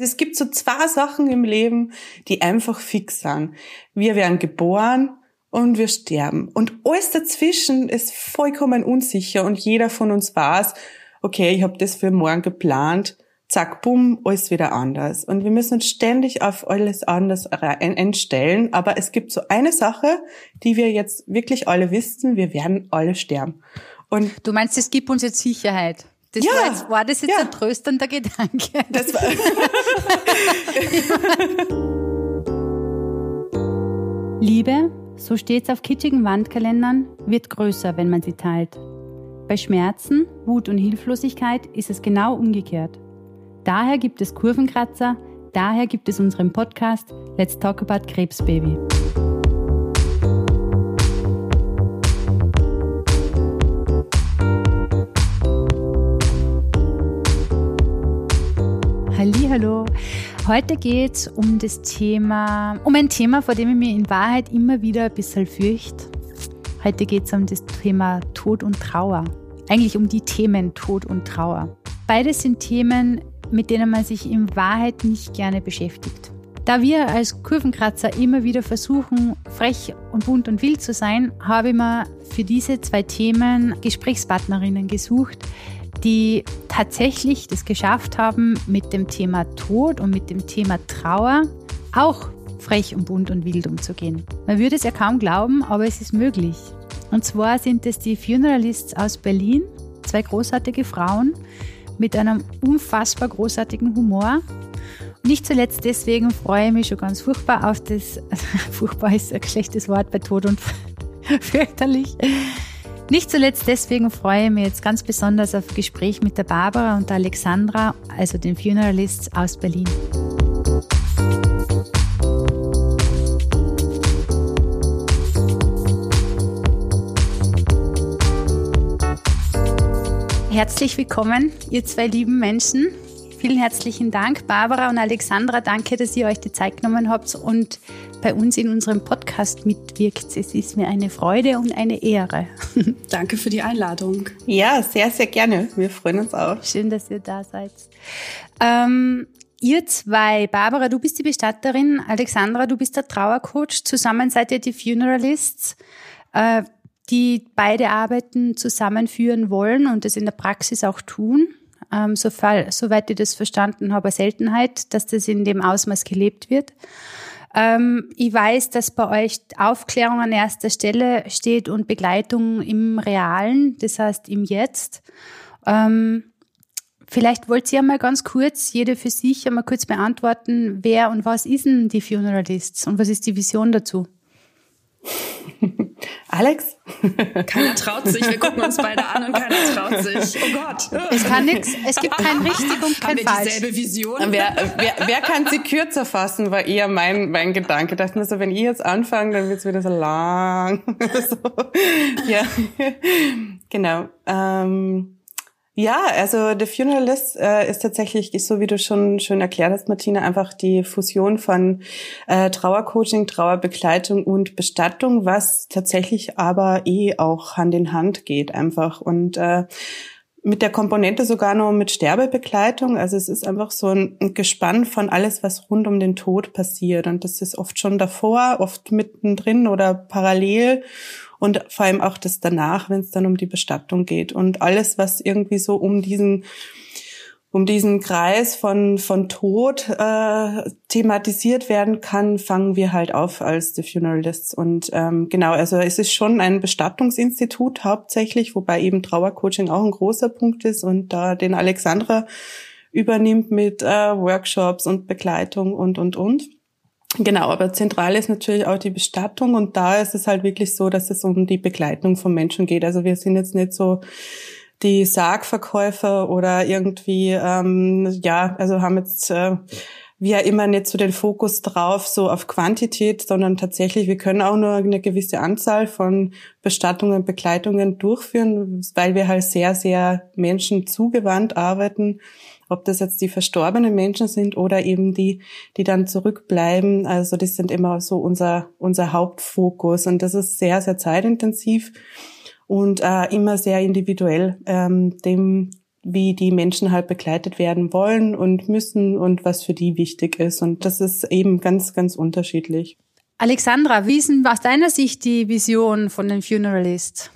Es gibt so zwei Sachen im Leben, die einfach fix sind. Wir werden geboren und wir sterben. Und alles dazwischen ist vollkommen unsicher und jeder von uns weiß, okay, ich habe das für morgen geplant, zack, bumm, alles wieder anders. Und wir müssen uns ständig auf alles anders einstellen. Aber es gibt so eine Sache, die wir jetzt wirklich alle wissen, wir werden alle sterben. Und du meinst, es gibt uns jetzt Sicherheit? Das ja, war, jetzt, war das jetzt ja. ein tröstender Gedanke? Das war Liebe, so steht's auf kitschigen Wandkalendern, wird größer, wenn man sie teilt. Bei Schmerzen, Wut und Hilflosigkeit ist es genau umgekehrt. Daher gibt es Kurvenkratzer, daher gibt es unseren Podcast Let's Talk About Krebsbaby. Hallo. Heute geht es um das Thema, um ein Thema, vor dem ich mir in Wahrheit immer wieder ein bisschen fürchte. Heute geht es um das Thema Tod und Trauer. Eigentlich um die Themen Tod und Trauer. Beides sind Themen, mit denen man sich in Wahrheit nicht gerne beschäftigt. Da wir als Kurvenkratzer immer wieder versuchen, frech und bunt und wild zu sein, habe ich mir für diese zwei Themen Gesprächspartnerinnen gesucht, die tatsächlich das geschafft haben, mit dem Thema Tod und mit dem Thema Trauer auch frech und bunt und wild umzugehen. Man würde es ja kaum glauben, aber es ist möglich. Und zwar sind es die Funeralists aus Berlin, zwei großartige Frauen mit einem unfassbar großartigen Humor. Nicht zuletzt deswegen freue ich mich schon ganz furchtbar auf das, furchtbar ist ein schlechtes Wort bei Tod und fürchterlich, nicht zuletzt deswegen freue ich mich jetzt ganz besonders auf Gespräch mit der Barbara und der Alexandra, also den Funeralists aus Berlin. Herzlich willkommen, ihr zwei lieben Menschen. Vielen herzlichen Dank, Barbara und Alexandra. Danke, dass ihr euch die Zeit genommen habt und bei uns in unserem Podcast mitwirkt. Es ist mir eine Freude und eine Ehre. Danke für die Einladung. Ja, sehr, sehr gerne. Wir freuen uns auch. Schön, dass ihr da seid. Ähm, ihr zwei, Barbara, du bist die Bestatterin, Alexandra, du bist der Trauercoach. Zusammen seid ihr die Funeralists. Äh, die beide Arbeiten zusammenführen wollen und das in der Praxis auch tun. Ähm, so fall, soweit ich das verstanden habe, eine Seltenheit, dass das in dem Ausmaß gelebt wird. Ähm, ich weiß, dass bei euch Aufklärung an erster Stelle steht und Begleitung im Realen, das heißt im Jetzt. Ähm, vielleicht wollt ihr einmal ganz kurz, jede für sich, einmal kurz beantworten, wer und was ist denn die Funeralists und was ist die Vision dazu? Alex? Keiner traut sich. Wir gucken uns beide an und keiner traut sich. Oh Gott. Es kann nichts. Es gibt kein richtig und kein Haben falsch. Wir dieselbe Vision? Wer, wer, wer kann sie kürzer fassen, war eher mein, mein Gedanke. Ich dachte mir so, wenn ich jetzt anfange, dann wird's wieder so lang. so. Ja, genau. Ähm ja, also The Funeralist äh, ist tatsächlich, so wie du schon schön erklärt hast, Martina, einfach die Fusion von äh, Trauercoaching, Trauerbegleitung und Bestattung, was tatsächlich aber eh auch Hand in Hand geht einfach. Und äh, mit der Komponente sogar nur mit Sterbebegleitung. Also es ist einfach so ein Gespann von alles, was rund um den Tod passiert. Und das ist oft schon davor, oft mittendrin oder parallel und vor allem auch das danach, wenn es dann um die Bestattung geht und alles, was irgendwie so um diesen um diesen Kreis von von Tod äh, thematisiert werden kann, fangen wir halt auf als The Funeralists und ähm, genau, also es ist schon ein Bestattungsinstitut hauptsächlich, wobei eben Trauercoaching auch ein großer Punkt ist und da den Alexandra übernimmt mit äh, Workshops und Begleitung und und und. Genau, aber zentral ist natürlich auch die Bestattung und da ist es halt wirklich so, dass es um die Begleitung von Menschen geht. Also wir sind jetzt nicht so die Sargverkäufer oder irgendwie, ähm, ja, also haben jetzt äh, wir immer nicht so den Fokus drauf, so auf Quantität, sondern tatsächlich, wir können auch nur eine gewisse Anzahl von Bestattungen, Begleitungen durchführen, weil wir halt sehr, sehr Menschen zugewandt arbeiten ob das jetzt die verstorbenen Menschen sind oder eben die, die dann zurückbleiben. Also das sind immer so unser, unser Hauptfokus und das ist sehr, sehr zeitintensiv und äh, immer sehr individuell ähm, dem wie die Menschen halt begleitet werden wollen und müssen und was für die wichtig ist. Und das ist eben ganz, ganz unterschiedlich. Alexandra, wie ist denn aus deiner Sicht die Vision von den Funeralists?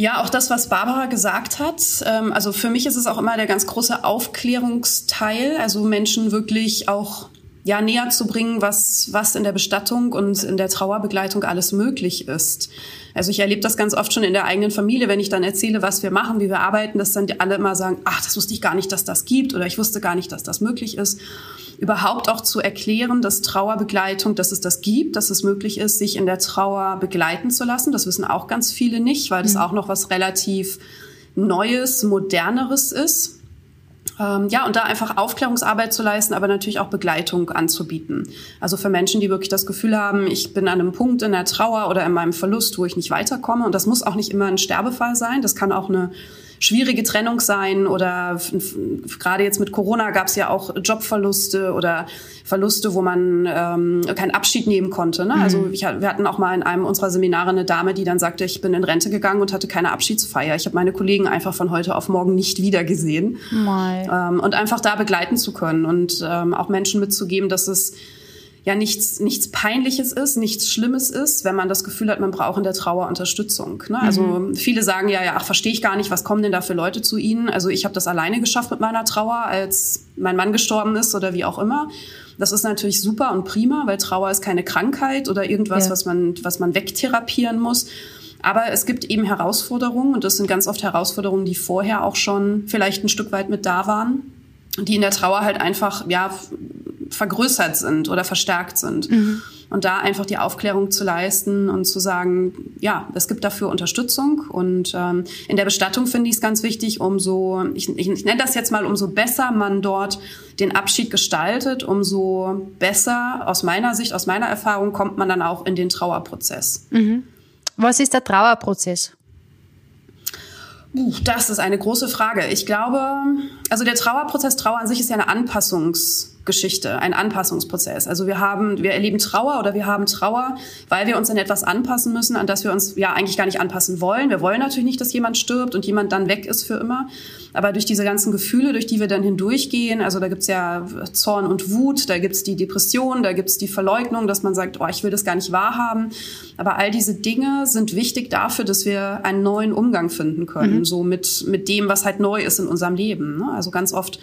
Ja, auch das, was Barbara gesagt hat. Ähm, also für mich ist es auch immer der ganz große Aufklärungsteil, also Menschen wirklich auch ja, näher zu bringen, was, was in der Bestattung und in der Trauerbegleitung alles möglich ist. Also ich erlebe das ganz oft schon in der eigenen Familie, wenn ich dann erzähle, was wir machen, wie wir arbeiten, dass dann alle immer sagen, ach, das wusste ich gar nicht, dass das gibt oder ich wusste gar nicht, dass das möglich ist. Überhaupt auch zu erklären, dass Trauerbegleitung, dass es das gibt, dass es möglich ist, sich in der Trauer begleiten zu lassen. Das wissen auch ganz viele nicht, weil das mhm. auch noch was relativ Neues, Moderneres ist. Ähm, ja, und da einfach Aufklärungsarbeit zu leisten, aber natürlich auch Begleitung anzubieten. Also für Menschen, die wirklich das Gefühl haben, ich bin an einem Punkt in der Trauer oder in meinem Verlust, wo ich nicht weiterkomme. Und das muss auch nicht immer ein Sterbefall sein. Das kann auch eine schwierige Trennung sein oder gerade jetzt mit Corona gab es ja auch Jobverluste oder Verluste, wo man ähm, keinen Abschied nehmen konnte. Ne? Also mhm. ich, wir hatten auch mal in einem unserer Seminare eine Dame, die dann sagte, ich bin in Rente gegangen und hatte keine Abschiedsfeier. Ich habe meine Kollegen einfach von heute auf morgen nicht wiedergesehen. Ähm, und einfach da begleiten zu können und ähm, auch Menschen mitzugeben, dass es ja nichts, nichts Peinliches ist, nichts Schlimmes ist, wenn man das Gefühl hat, man braucht in der Trauer Unterstützung. Ne? Also mhm. viele sagen ja, ja, ach, verstehe ich gar nicht, was kommen denn da für Leute zu Ihnen? Also ich habe das alleine geschafft mit meiner Trauer, als mein Mann gestorben ist oder wie auch immer. Das ist natürlich super und prima, weil Trauer ist keine Krankheit oder irgendwas, ja. was man, was man wegtherapieren muss. Aber es gibt eben Herausforderungen und das sind ganz oft Herausforderungen, die vorher auch schon vielleicht ein Stück weit mit da waren, die in der Trauer halt einfach, ja, vergrößert sind oder verstärkt sind. Mhm. Und da einfach die Aufklärung zu leisten und zu sagen, ja, es gibt dafür Unterstützung. Und ähm, in der Bestattung finde ich es ganz wichtig, umso, ich, ich, ich nenne das jetzt mal, umso besser man dort den Abschied gestaltet, umso besser, aus meiner Sicht, aus meiner Erfahrung, kommt man dann auch in den Trauerprozess. Mhm. Was ist der Trauerprozess? Uh, das ist eine große Frage. Ich glaube, also der Trauerprozess, Trauer an sich ist ja eine Anpassungs- Geschichte, ein Anpassungsprozess. Also wir haben, wir erleben Trauer oder wir haben Trauer, weil wir uns an etwas anpassen müssen, an das wir uns ja eigentlich gar nicht anpassen wollen. Wir wollen natürlich nicht, dass jemand stirbt und jemand dann weg ist für immer. Aber durch diese ganzen Gefühle, durch die wir dann hindurchgehen, also da gibt's ja Zorn und Wut, da gibt's die Depression, da gibt's die Verleugnung, dass man sagt, oh, ich will das gar nicht wahrhaben. Aber all diese Dinge sind wichtig dafür, dass wir einen neuen Umgang finden können, mhm. so mit, mit dem, was halt neu ist in unserem Leben. Ne? Also ganz oft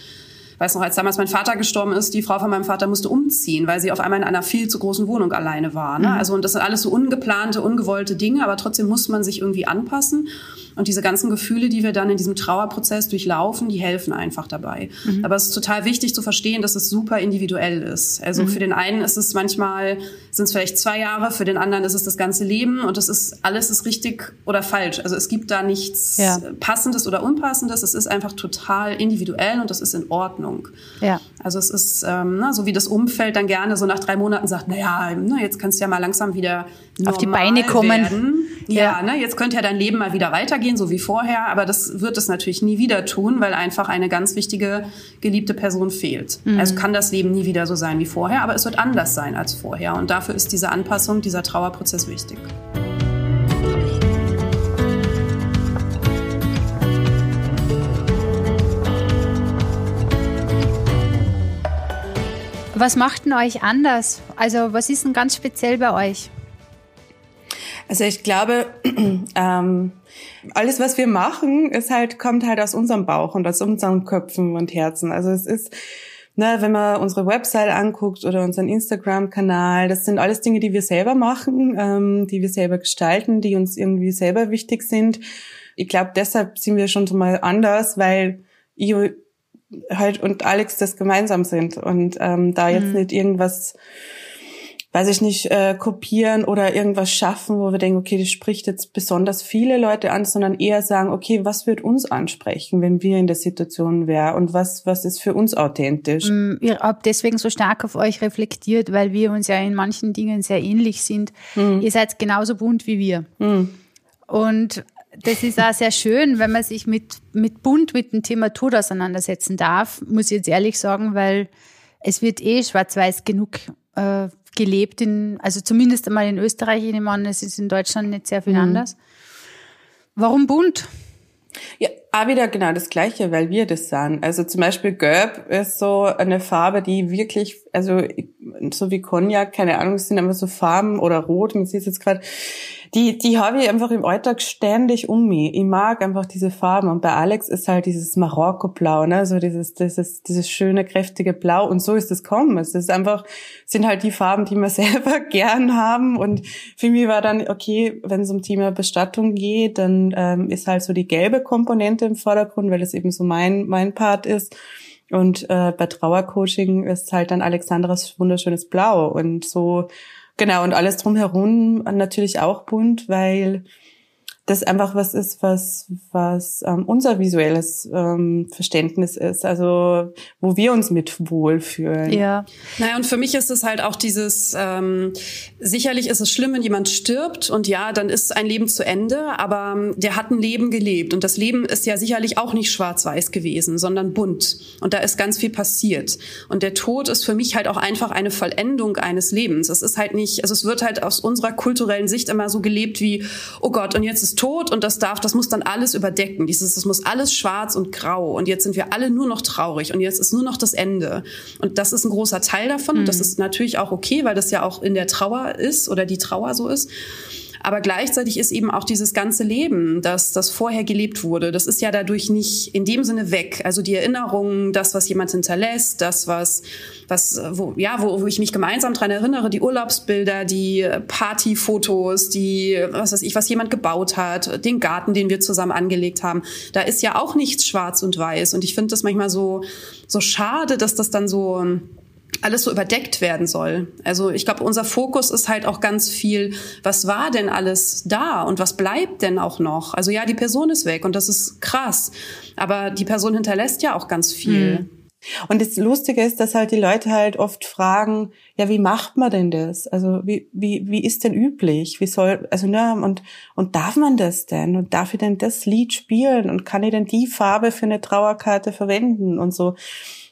weiß noch, als damals mein Vater gestorben ist, die Frau von meinem Vater musste umziehen, weil sie auf einmal in einer viel zu großen Wohnung alleine war. Ne? Mhm. Also und das sind alles so ungeplante, ungewollte Dinge, aber trotzdem muss man sich irgendwie anpassen. Und diese ganzen Gefühle, die wir dann in diesem Trauerprozess durchlaufen, die helfen einfach dabei. Mhm. Aber es ist total wichtig zu verstehen, dass es super individuell ist. Also mhm. für den einen ist es manchmal, sind es vielleicht zwei Jahre, für den anderen ist es das ganze Leben und das ist, alles ist richtig oder falsch. Also es gibt da nichts ja. Passendes oder Unpassendes. Es ist einfach total individuell und das ist in Ordnung. Ja. Also es ist, ähm, na, so wie das Umfeld dann gerne so nach drei Monaten sagt, naja, na, jetzt kannst du ja mal langsam wieder auf die Beine kommen. Werden. Ja, ja, ne, jetzt könnte ja dein Leben mal wieder weitergehen, so wie vorher, aber das wird es natürlich nie wieder tun, weil einfach eine ganz wichtige geliebte Person fehlt. Mhm. Also kann das Leben nie wieder so sein wie vorher, aber es wird anders sein als vorher und dafür ist diese Anpassung, dieser Trauerprozess wichtig. Was macht denn euch anders? Also was ist denn ganz speziell bei euch? Also ich glaube, ähm, alles, was wir machen, ist halt, kommt halt aus unserem Bauch und aus unseren Köpfen und Herzen. Also es ist, ne, wenn man unsere Website anguckt oder unseren Instagram-Kanal, das sind alles Dinge, die wir selber machen, ähm, die wir selber gestalten, die uns irgendwie selber wichtig sind. Ich glaube, deshalb sind wir schon so mal anders, weil ich halt und Alex das gemeinsam sind und ähm, da jetzt mhm. nicht irgendwas weiß ich nicht, äh, kopieren oder irgendwas schaffen, wo wir denken, okay, das spricht jetzt besonders viele Leute an, sondern eher sagen, okay, was wird uns ansprechen, wenn wir in der Situation wären und was, was ist für uns authentisch? Mm, ihr habt deswegen so stark auf euch reflektiert, weil wir uns ja in manchen Dingen sehr ähnlich sind. Mhm. Ihr seid genauso bunt wie wir. Mhm. Und das ist auch sehr schön, wenn man sich mit, mit bunt mit dem Thema Tod auseinandersetzen darf, muss ich jetzt ehrlich sagen, weil es wird eh schwarz-weiß genug äh, gelebt in, also zumindest einmal in Österreich, ich nehme an, es ist in Deutschland nicht sehr viel mhm. anders. Warum bunt? Ja, auch wieder genau das Gleiche, weil wir das sind. Also zum Beispiel Gelb ist so eine Farbe, die wirklich, also so wie Cognac, keine Ahnung, es sind einfach so Farben oder Rot, man sieht es jetzt gerade, die, die habe ich einfach im Alltag ständig um mich. Ich mag einfach diese Farben. Und bei Alex ist halt dieses Marokko-Blau, ne, so dieses, dieses, dieses schöne, kräftige Blau. Und so ist es kommen. Es ist einfach, sind halt die Farben, die wir selber gern haben. Und für mich war dann, okay, wenn es um Thema Bestattung geht, dann ähm, ist halt so die gelbe Komponente im Vordergrund, weil es eben so mein, mein Part ist. Und äh, bei Trauercoaching ist halt dann Alexandras wunderschönes Blau. Und so Genau, und alles drumherum natürlich auch bunt, weil das einfach was ist, was, was ähm, unser visuelles ähm, Verständnis ist, also wo wir uns mit wohlfühlen. Ja. Naja, und für mich ist es halt auch dieses, ähm, sicherlich ist es schlimm, wenn jemand stirbt und ja, dann ist ein Leben zu Ende, aber ähm, der hat ein Leben gelebt und das Leben ist ja sicherlich auch nicht schwarz-weiß gewesen, sondern bunt und da ist ganz viel passiert. Und der Tod ist für mich halt auch einfach eine Vollendung eines Lebens. Es ist halt nicht, also es wird halt aus unserer kulturellen Sicht immer so gelebt wie, oh Gott, und jetzt ist tot und das darf, das muss dann alles überdecken. Dieses, das muss alles schwarz und grau und jetzt sind wir alle nur noch traurig und jetzt ist nur noch das Ende. Und das ist ein großer Teil davon mhm. und das mhm. ist natürlich auch okay, weil das ja auch in der Trauer ist oder die Trauer so ist. Aber gleichzeitig ist eben auch dieses ganze Leben, das, das vorher gelebt wurde, das ist ja dadurch nicht in dem Sinne weg. Also die Erinnerungen, das, was jemand hinterlässt, das, was, was, wo, ja, wo, wo ich mich gemeinsam dran erinnere, die Urlaubsbilder, die Partyfotos, die, was weiß ich, was jemand gebaut hat, den Garten, den wir zusammen angelegt haben. Da ist ja auch nichts schwarz und weiß. Und ich finde das manchmal so, so schade, dass das dann so, alles so überdeckt werden soll. Also ich glaube, unser Fokus ist halt auch ganz viel, was war denn alles da und was bleibt denn auch noch? Also ja, die Person ist weg und das ist krass, aber die Person hinterlässt ja auch ganz viel. Mhm. Und das Lustige ist, dass halt die Leute halt oft fragen, ja, wie macht man denn das? Also wie, wie, wie ist denn üblich? Wie soll, also ne, und, und darf man das denn? Und darf ich denn das Lied spielen? Und kann ich denn die Farbe für eine Trauerkarte verwenden? Und so.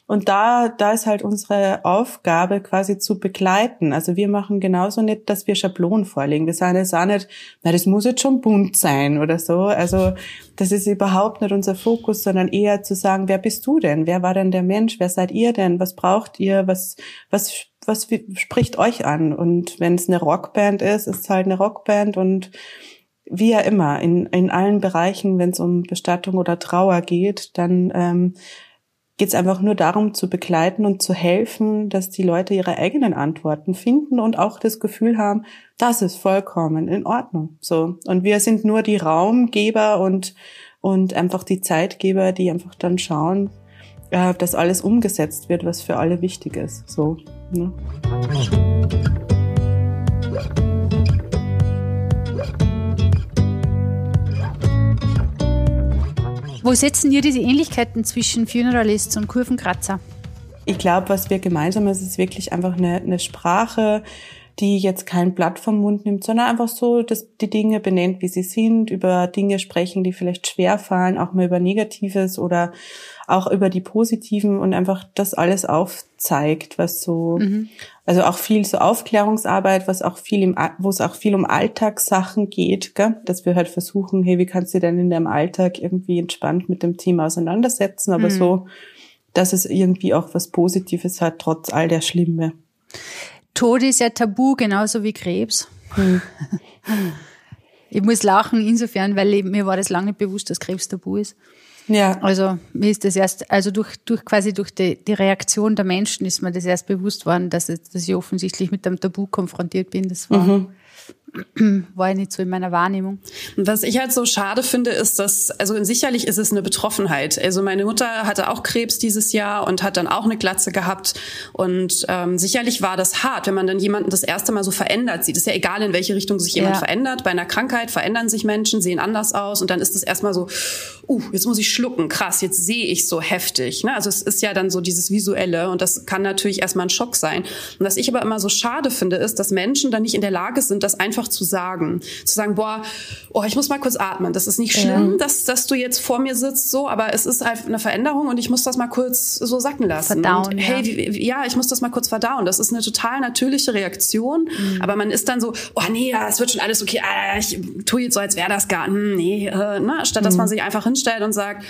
Und da, da ist halt unsere Aufgabe quasi zu begleiten. Also wir machen genauso nicht, dass wir Schablonen vorlegen. Wir sagen jetzt auch nicht, na, das muss jetzt schon bunt sein oder so. Also das ist überhaupt nicht unser Fokus, sondern eher zu sagen, wer bist du denn? Wer war denn der Mensch? Wer seid ihr denn? Was braucht ihr? Was, was, was spricht euch an? Und wenn es eine Rockband ist, ist es halt eine Rockband und wie ja immer, in, in allen Bereichen, wenn es um Bestattung oder Trauer geht, dann ähm, geht es einfach nur darum zu begleiten und zu helfen, dass die Leute ihre eigenen Antworten finden und auch das Gefühl haben, das ist vollkommen in Ordnung. So. Und wir sind nur die Raumgeber und, und einfach die Zeitgeber, die einfach dann schauen, äh, dass alles umgesetzt wird, was für alle wichtig ist. So. Ne? Wo setzen ihr diese Ähnlichkeiten zwischen Funeralists und Kurvenkratzer? Ich glaube, was wir gemeinsam ist, ist wirklich einfach eine, eine Sprache, die jetzt kein Blatt vom Mund nimmt, sondern einfach so dass die Dinge benennt, wie sie sind, über Dinge sprechen, die vielleicht schwer fallen, auch mal über Negatives oder auch über die Positiven und einfach das alles aufzeigt, was so, mhm. Also auch viel so Aufklärungsarbeit, was auch viel im, wo es auch viel um Alltagssachen geht, gell? dass wir halt versuchen, hey, wie kannst du denn in deinem Alltag irgendwie entspannt mit dem Thema auseinandersetzen, aber mhm. so, dass es irgendwie auch was Positives hat, trotz all der Schlimme. Tod ist ja tabu, genauso wie Krebs. Hm. Ich muss lachen insofern, weil mir war das lange nicht bewusst, dass Krebs tabu ist. Ja. Also mir ist das erst, also durch, durch quasi durch die, die Reaktion der Menschen ist mir das erst bewusst worden, dass, dass ich offensichtlich mit einem Tabu konfrontiert bin. Das war, mhm. war ja nicht so in meiner Wahrnehmung. Was ich halt so schade finde, ist, dass, also sicherlich ist es eine Betroffenheit. Also meine Mutter hatte auch Krebs dieses Jahr und hat dann auch eine Glatze gehabt. Und ähm, sicherlich war das hart, wenn man dann jemanden das erste Mal so verändert sieht. Ist ja egal, in welche Richtung sich jemand ja. verändert. Bei einer Krankheit verändern sich Menschen, sehen anders aus und dann ist es erstmal so, uh, jetzt muss ich schlucken, krass, jetzt sehe ich so heftig. Ne? Also es ist ja dann so dieses Visuelle und das kann natürlich erstmal ein Schock sein. Und was ich aber immer so schade finde, ist, dass Menschen dann nicht in der Lage sind, das einfach zu sagen. Zu sagen, boah, oh, ich muss mal kurz atmen. Das ist nicht schlimm, ja. dass, dass du jetzt vor mir sitzt, so, aber es ist halt eine Veränderung und ich muss das mal kurz so sacken lassen. Verdauen. Und, hey, ja. Wie, ja, ich muss das mal kurz verdauen. Das ist eine total natürliche Reaktion, mhm. aber man ist dann so, oh nee, ja, es wird schon alles okay, ah, ich tue jetzt so, als wäre das gar, hm, nee, äh, ne? statt dass mhm. man sich einfach hinstellt und sagt,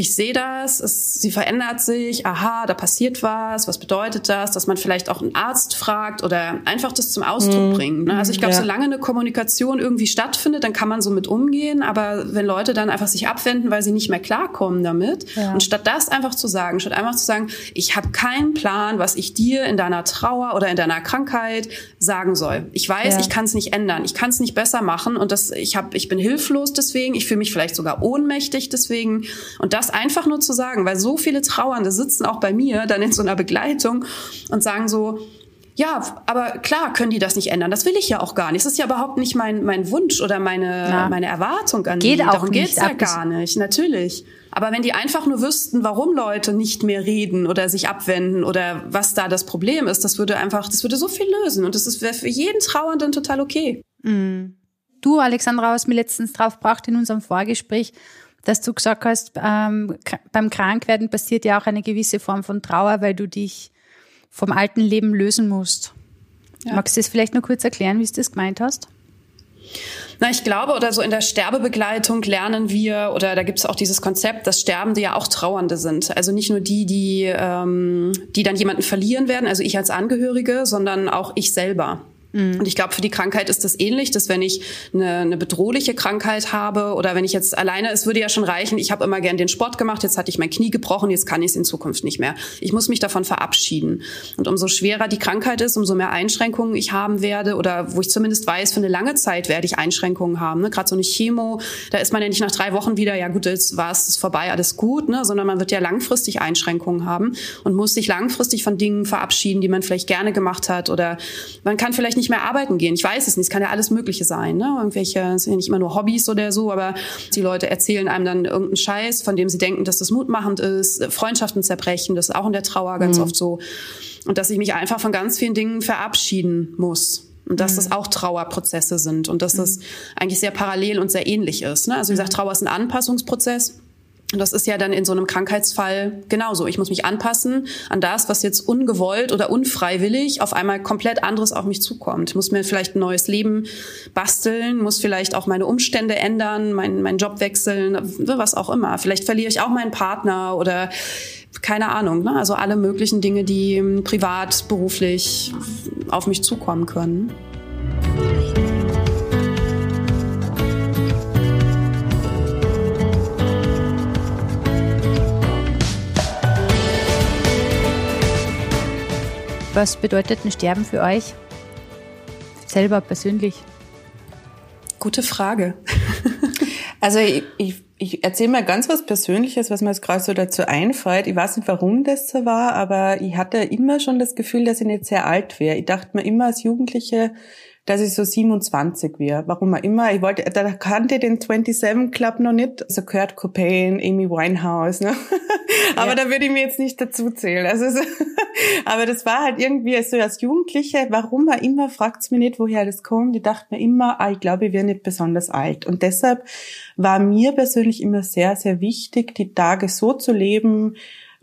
ich sehe das, es, sie verändert sich, aha, da passiert was, was bedeutet das, dass man vielleicht auch einen Arzt fragt oder einfach das zum Ausdruck mhm. bringt. Ne? Also ich glaube, ja. solange eine Kommunikation irgendwie stattfindet, dann kann man so mit umgehen, aber wenn Leute dann einfach sich abwenden, weil sie nicht mehr klarkommen damit ja. und statt das einfach zu sagen, statt einfach zu sagen, ich habe keinen Plan, was ich dir in deiner Trauer oder in deiner Krankheit sagen soll. Ich weiß, ja. ich kann es nicht ändern, ich kann es nicht besser machen und das, ich, hab, ich bin hilflos deswegen, ich fühle mich vielleicht sogar ohnmächtig deswegen und das einfach nur zu sagen, weil so viele Trauernde sitzen auch bei mir dann in so einer Begleitung und sagen so, ja, aber klar können die das nicht ändern. Das will ich ja auch gar nicht. Das ist ja überhaupt nicht mein, mein Wunsch oder meine, ja. meine Erwartung an Geht die. Auch Darum geht's ja gar nicht, natürlich. Aber wenn die einfach nur wüssten, warum Leute nicht mehr reden oder sich abwenden oder was da das Problem ist, das würde einfach, das würde so viel lösen. Und das wäre für jeden Trauernden total okay. Mhm. Du, Alexandra, hast mir letztens drauf gebracht in unserem Vorgespräch, dass du gesagt hast, ähm, beim Krankwerden passiert ja auch eine gewisse Form von Trauer, weil du dich vom alten Leben lösen musst. Ja. Magst du das vielleicht nur kurz erklären, wie du das gemeint hast? Na, ich glaube, oder so in der Sterbebegleitung lernen wir, oder da gibt es auch dieses Konzept, dass Sterbende ja auch Trauernde sind. Also nicht nur die, die, ähm, die dann jemanden verlieren werden, also ich als Angehörige, sondern auch ich selber. Und ich glaube, für die Krankheit ist das ähnlich, dass wenn ich eine, eine bedrohliche Krankheit habe oder wenn ich jetzt alleine, es würde ja schon reichen, ich habe immer gern den Sport gemacht, jetzt hatte ich mein Knie gebrochen, jetzt kann ich es in Zukunft nicht mehr. Ich muss mich davon verabschieden. Und umso schwerer die Krankheit ist, umso mehr Einschränkungen ich haben werde oder wo ich zumindest weiß, für eine lange Zeit werde ich Einschränkungen haben. Ne? Gerade so eine Chemo, da ist man ja nicht nach drei Wochen wieder, ja gut, jetzt war es vorbei, alles gut, ne? sondern man wird ja langfristig Einschränkungen haben und muss sich langfristig von Dingen verabschieden, die man vielleicht gerne gemacht hat oder man kann vielleicht nicht mehr arbeiten gehen. Ich weiß es nicht. Es kann ja alles Mögliche sein. Ne? Irgendwelche, es sind ja nicht immer nur Hobbys oder so, aber die Leute erzählen einem dann irgendeinen Scheiß, von dem sie denken, dass das mutmachend ist. Freundschaften zerbrechen, das ist auch in der Trauer ganz mhm. oft so. Und dass ich mich einfach von ganz vielen Dingen verabschieden muss. Und dass mhm. das auch Trauerprozesse sind und dass das mhm. eigentlich sehr parallel und sehr ähnlich ist. Ne? Also wie gesagt. Trauer ist ein Anpassungsprozess. Und das ist ja dann in so einem Krankheitsfall genauso. Ich muss mich anpassen an das, was jetzt ungewollt oder unfreiwillig auf einmal komplett anderes auf mich zukommt. Ich muss mir vielleicht ein neues Leben basteln, muss vielleicht auch meine Umstände ändern, meinen mein Job wechseln, was auch immer. Vielleicht verliere ich auch meinen Partner oder keine Ahnung. Ne? Also alle möglichen Dinge, die privat, beruflich auf mich zukommen können. Was bedeutet ein Sterben für euch? Selber persönlich? Gute Frage. also ich, ich, ich erzähle mal ganz was Persönliches, was mir jetzt gerade so dazu einfällt. Ich weiß nicht, warum das so war, aber ich hatte immer schon das Gefühl, dass ich nicht sehr alt wäre. Ich dachte mir immer als Jugendliche, dass ich so 27 wäre. Warum auch immer. Ich wollte, da kannte den 27 Club noch nicht. Also Kurt Cobain, Amy Winehouse, ne? aber ja. da würde ich mir jetzt nicht dazu zählen. Also, so, aber das war halt irgendwie so als Jugendliche, warum auch immer, fragt's mir nicht, woher das kommt. Ich dachte mir immer, ah, ich glaube, ich wäre nicht besonders alt. Und deshalb war mir persönlich immer sehr, sehr wichtig, die Tage so zu leben,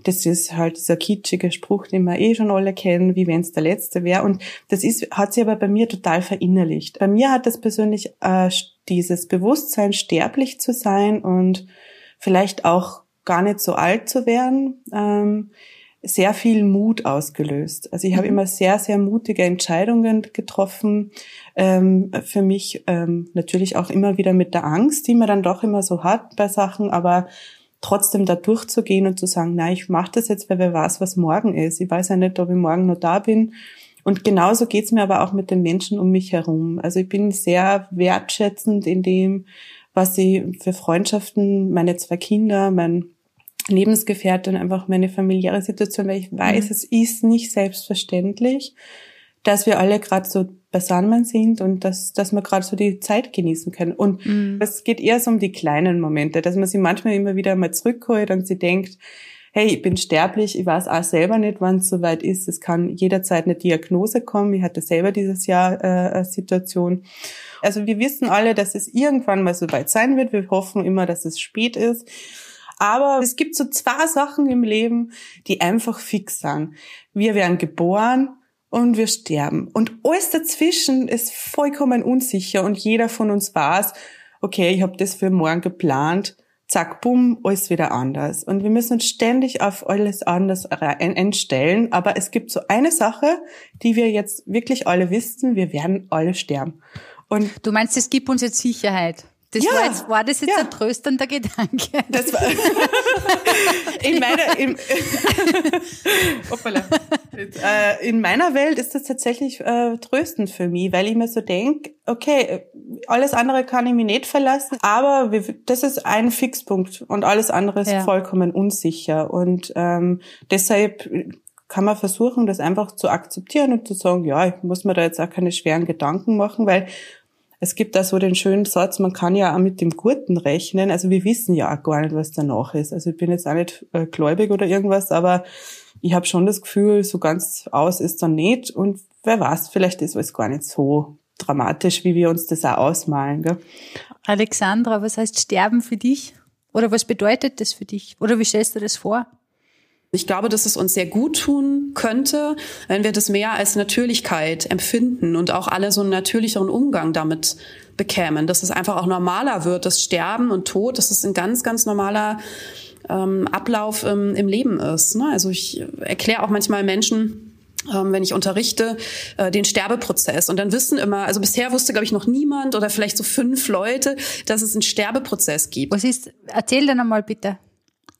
das ist halt dieser kitschige Spruch, den wir eh schon alle kennen, wie wenn es der letzte wäre. Und das ist, hat sich aber bei mir total verinnerlicht. Bei mir hat das persönlich äh, dieses Bewusstsein, sterblich zu sein und vielleicht auch gar nicht so alt zu werden, ähm, sehr viel Mut ausgelöst. Also ich habe mhm. immer sehr, sehr mutige Entscheidungen getroffen. Ähm, für mich ähm, natürlich auch immer wieder mit der Angst, die man dann doch immer so hat bei Sachen, aber trotzdem da durchzugehen und zu sagen, nein, ich mache das jetzt, weil wer weiß, was morgen ist. Ich weiß ja nicht, ob ich morgen noch da bin. Und genauso geht's mir aber auch mit den Menschen um mich herum. Also ich bin sehr wertschätzend in dem, was ich für Freundschaften, meine zwei Kinder, mein Lebensgefährte und einfach meine familiäre Situation, weil ich weiß, mhm. es ist nicht selbstverständlich, dass wir alle gerade so beisammen sind und dass, dass wir gerade so die Zeit genießen können. Und mhm. es geht eher so um die kleinen Momente, dass man sie manchmal immer wieder mal zurückholt und sie denkt, hey, ich bin sterblich, ich weiß auch selber nicht, wann es soweit ist. Es kann jederzeit eine Diagnose kommen. Ich hatte selber dieses Jahr äh, eine Situation. Also wir wissen alle, dass es irgendwann mal soweit sein wird. Wir hoffen immer, dass es spät ist. Aber es gibt so zwei Sachen im Leben, die einfach fix sind. Wir werden geboren und wir sterben. Und alles dazwischen ist vollkommen unsicher und jeder von uns weiß, okay, ich habe das für morgen geplant, zack, bumm, alles wieder anders. Und wir müssen uns ständig auf alles anders einstellen. Aber es gibt so eine Sache, die wir jetzt wirklich alle wissen, wir werden alle sterben. Und du meinst, es gibt uns jetzt Sicherheit? Das ja, war, jetzt, war das jetzt ja. ein tröstender Gedanke? Das war in meiner in, äh, in meiner Welt ist das tatsächlich äh, tröstend für mich, weil ich mir so denke, okay, alles andere kann ich mir nicht verlassen, aber wir, das ist ein Fixpunkt und alles andere ist ja. vollkommen unsicher und ähm, deshalb kann man versuchen, das einfach zu akzeptieren und zu sagen, ja, ich muss mir da jetzt auch keine schweren Gedanken machen, weil es gibt da so den schönen Satz, man kann ja auch mit dem Guten rechnen. Also wir wissen ja auch gar nicht, was danach ist. Also ich bin jetzt auch nicht äh, gläubig oder irgendwas, aber ich habe schon das Gefühl, so ganz aus ist dann nicht. Und wer weiß, vielleicht ist es gar nicht so dramatisch, wie wir uns das auch ausmalen. Gell? Alexandra, was heißt Sterben für dich? Oder was bedeutet das für dich? Oder wie stellst du das vor? Ich glaube, dass es uns sehr gut tun könnte, wenn wir das mehr als Natürlichkeit empfinden und auch alle so einen natürlicheren Umgang damit bekämen, dass es einfach auch normaler wird, dass Sterben und Tod, dass es ein ganz, ganz normaler ähm, Ablauf ähm, im Leben ist. Ne? Also ich erkläre auch manchmal Menschen, ähm, wenn ich unterrichte, äh, den Sterbeprozess. Und dann wissen immer, also bisher wusste, glaube ich, noch niemand oder vielleicht so fünf Leute, dass es einen Sterbeprozess gibt. Was ist, erzähl dann einmal bitte.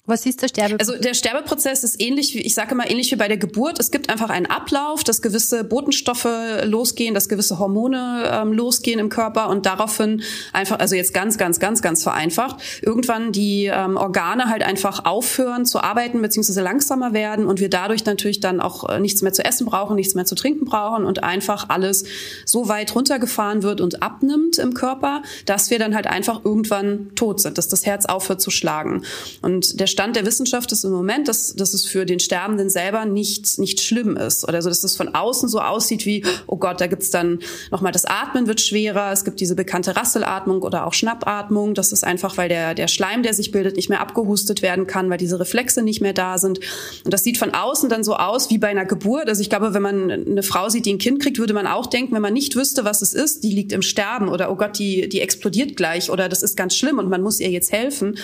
Was ist der Sterbeprozess? Also der Sterbeprozess ist ähnlich wie, ich sage immer ähnlich wie bei der Geburt. Es gibt einfach einen Ablauf, dass gewisse Botenstoffe losgehen, dass gewisse Hormone ähm, losgehen im Körper und daraufhin einfach, also jetzt ganz, ganz, ganz, ganz vereinfacht, irgendwann die ähm, Organe halt einfach aufhören zu arbeiten beziehungsweise langsamer werden und wir dadurch natürlich dann auch äh, nichts mehr zu essen brauchen, nichts mehr zu trinken brauchen und einfach alles so weit runtergefahren wird und abnimmt im Körper, dass wir dann halt einfach irgendwann tot sind, dass das Herz aufhört zu schlagen. Und der Stand der Wissenschaft ist im Moment, dass, dass es für den Sterbenden selber nicht, nicht schlimm ist. Oder so, dass es von außen so aussieht wie, oh Gott, da gibt's dann nochmal das Atmen wird schwerer. Es gibt diese bekannte Rasselatmung oder auch Schnappatmung. Das ist einfach, weil der, der Schleim, der sich bildet, nicht mehr abgehustet werden kann, weil diese Reflexe nicht mehr da sind. Und das sieht von außen dann so aus wie bei einer Geburt. Also ich glaube, wenn man eine Frau sieht, die ein Kind kriegt, würde man auch denken, wenn man nicht wüsste, was es ist, die liegt im Sterben oder oh Gott, die, die explodiert gleich oder das ist ganz schlimm und man muss ihr jetzt helfen.